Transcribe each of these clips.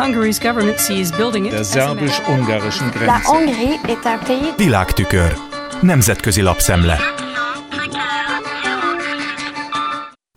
Hungary's government sees building it der as a matter- szerbus-ungarischen La Grenze. Hongrie est un pays Világtükör. Nemzetközi lapszemle.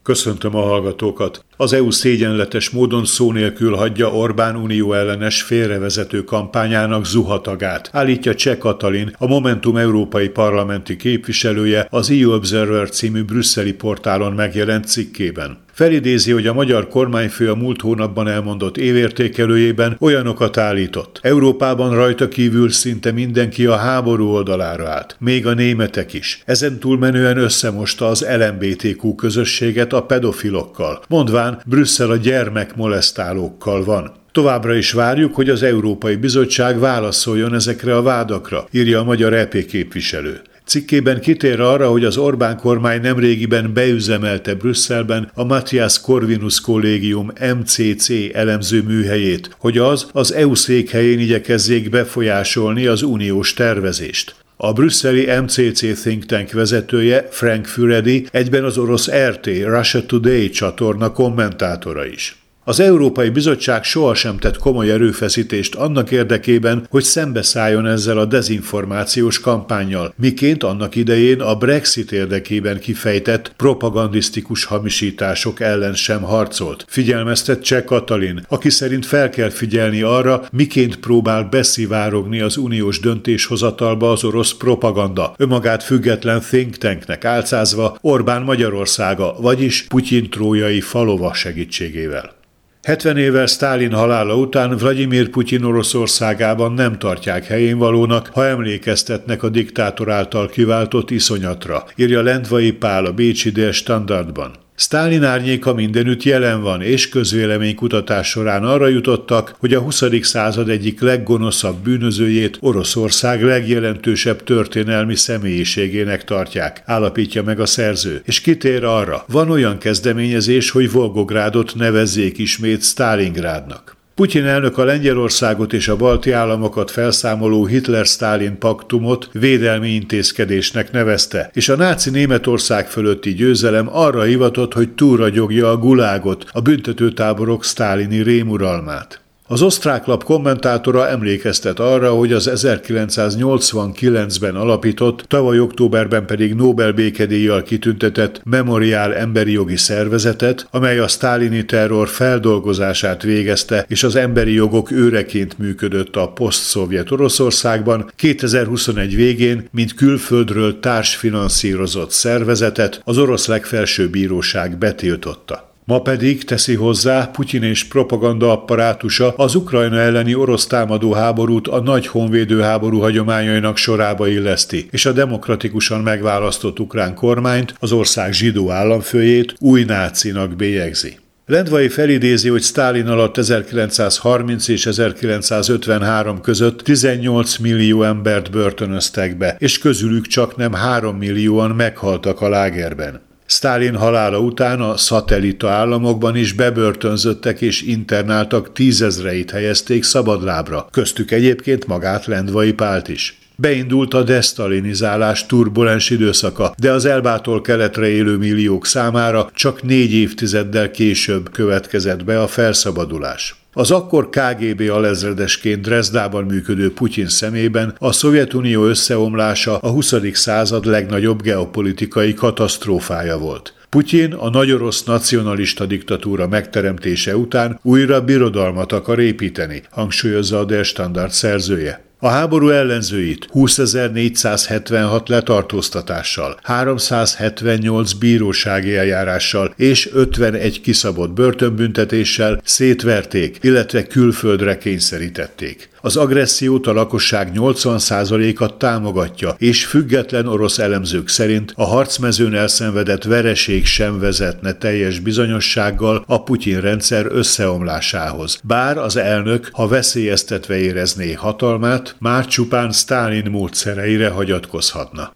Köszöntöm a hallgatókat! Az EU szégyenletes módon szó nélkül hagyja Orbán unió ellenes félrevezető kampányának zuhatagát, állítja Cseh Katalin, a Momentum európai parlamenti képviselője az EU Observer című brüsszeli portálon megjelent cikkében. Felidézi, hogy a magyar kormányfő a múlt hónapban elmondott évértékelőjében olyanokat állított. Európában rajta kívül szinte mindenki a háború oldalára állt, még a németek is. Ezen túlmenően összemosta az LMBTQ közösséget a pedofilokkal, mondván Brüsszel a gyermekmolesztálókkal van. Továbbra is várjuk, hogy az Európai Bizottság válaszoljon ezekre a vádakra, írja a magyar EP képviselő. Cikkében kitér arra, hogy az Orbán kormány nemrégiben beüzemelte Brüsszelben a Matthias Corvinus Kollégium MCC elemző műhelyét, hogy az az EU székhelyén igyekezzék befolyásolni az uniós tervezést. A brüsszeli MCC think tank vezetője Frank Füredi egyben az orosz RT Russia Today csatorna kommentátora is. Az Európai Bizottság sohasem tett komoly erőfeszítést annak érdekében, hogy szembeszálljon ezzel a dezinformációs kampányjal, miként annak idején a Brexit érdekében kifejtett propagandisztikus hamisítások ellen sem harcolt. Figyelmeztet Cseh Katalin, aki szerint fel kell figyelni arra, miként próbál beszivárogni az uniós döntéshozatalba az orosz propaganda, önmagát független think tanknek álcázva Orbán Magyarországa, vagyis Putyin trójai falova segítségével. 70 évvel Sztálin halála után Vladimir Putyin Oroszországában nem tartják helyén valónak, ha emlékeztetnek a diktátor által kiváltott iszonyatra, írja Lendvai Pál a Bécsi Dél Standardban. Sztálin árnyéka mindenütt jelen van, és közvéleménykutatás során arra jutottak, hogy a 20. század egyik leggonoszabb bűnözőjét Oroszország legjelentősebb történelmi személyiségének tartják, állapítja meg a szerző, és kitér arra, van olyan kezdeményezés, hogy Volgográdot nevezzék ismét Stalingrádnak. Putyin elnök a Lengyelországot és a balti államokat felszámoló Hitler-Sztálin paktumot védelmi intézkedésnek nevezte, és a náci Németország fölötti győzelem arra hivatott, hogy túlragyogja a gulágot, a büntetőtáborok sztálini rémuralmát. Az osztrák lap kommentátora emlékeztet arra, hogy az 1989-ben alapított, tavaly októberben pedig Nobel békedíjjal kitüntetett Memoriál emberi jogi szervezetet, amely a sztálini terror feldolgozását végezte, és az emberi jogok őreként működött a poszt-szovjet Oroszországban, 2021 végén, mint külföldről társfinanszírozott szervezetet az orosz legfelsőbb bíróság betiltotta. Ma pedig, teszi hozzá, Putyin és propaganda apparátusa az Ukrajna elleni orosz támadó háborút a nagy honvédő háború hagyományainak sorába illeszti, és a demokratikusan megválasztott ukrán kormányt, az ország zsidó államfőjét új nácinak bélyegzi. Lendvai felidézi, hogy Sztálin alatt 1930 és 1953 között 18 millió embert börtönöztek be, és közülük csak nem 3 millióan meghaltak a lágerben. Sztálin halála után a szatellita államokban is bebörtönzöttek és internáltak tízezreit helyezték szabadlábra, köztük egyébként magát Lendvai Pált is. Beindult a desztalinizálás turbulens időszaka, de az Elbától keletre élő milliók számára csak négy évtizeddel később következett be a felszabadulás. Az akkor KGB alezredesként Dresdában működő Putyin szemében a Szovjetunió összeomlása a 20. század legnagyobb geopolitikai katasztrófája volt. Putyin a nagy orosz nacionalista diktatúra megteremtése után újra birodalmat akar építeni, hangsúlyozza a Der Standard szerzője. A háború ellenzőit 20.476 letartóztatással, 378 bírósági eljárással és 51 kiszabott börtönbüntetéssel szétverték, illetve külföldre kényszerítették. Az agressziót a lakosság 80%-a támogatja, és független orosz elemzők szerint a harcmezőn elszenvedett vereség sem vezetne teljes bizonyossággal a Putyin rendszer összeomlásához. Bár az elnök, ha veszélyeztetve érezné hatalmát, már csupán Sztálin módszereire hagyatkozhatna.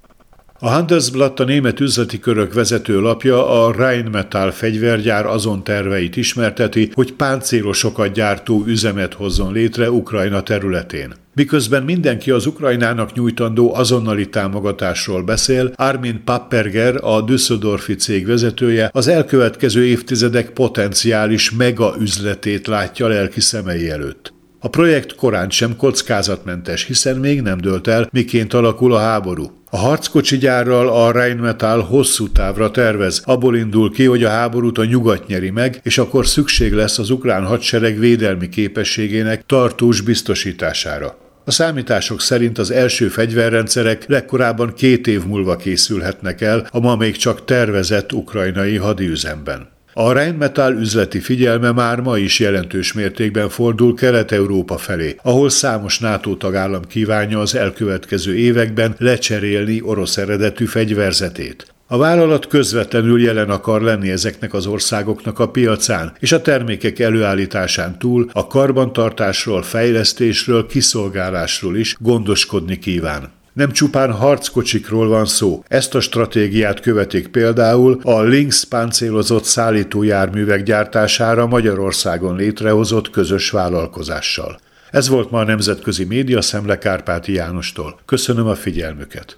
A Handelsblatt a német üzleti körök vezető lapja a Rheinmetall fegyvergyár azon terveit ismerteti, hogy páncélosokat gyártó üzemet hozzon létre Ukrajna területén. Miközben mindenki az Ukrajnának nyújtandó azonnali támogatásról beszél, Armin Papperger, a Düsseldorfi cég vezetője, az elkövetkező évtizedek potenciális mega üzletét látja lelki szemei előtt. A projekt korán sem kockázatmentes, hiszen még nem dölt el, miként alakul a háború. A harckocsi gyárral a Rheinmetall hosszú távra tervez. Abból indul ki, hogy a háborút a nyugat nyeri meg, és akkor szükség lesz az ukrán hadsereg védelmi képességének tartós biztosítására. A számítások szerint az első fegyverrendszerek legkorábban két év múlva készülhetnek el a ma még csak tervezett ukrajnai hadiüzemben. A Rheinmetall üzleti figyelme már ma is jelentős mértékben fordul Kelet-Európa felé, ahol számos NATO tagállam kívánja az elkövetkező években lecserélni orosz eredetű fegyverzetét. A vállalat közvetlenül jelen akar lenni ezeknek az országoknak a piacán, és a termékek előállításán túl a karbantartásról, fejlesztésről, kiszolgálásról is gondoskodni kíván. Nem csupán harckocsikról van szó. Ezt a stratégiát követik például a Lynx páncélozott szállítójárművek gyártására Magyarországon létrehozott közös vállalkozással. Ez volt ma a Nemzetközi Média Szemle Kárpáti Jánostól. Köszönöm a figyelmüket!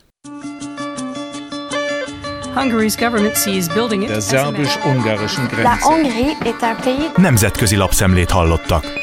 Hungary's government sees building it Der a szerbus-ungarischen La Grenze. Hongrie est un pays Nemzetközi lapszemlét hallottak.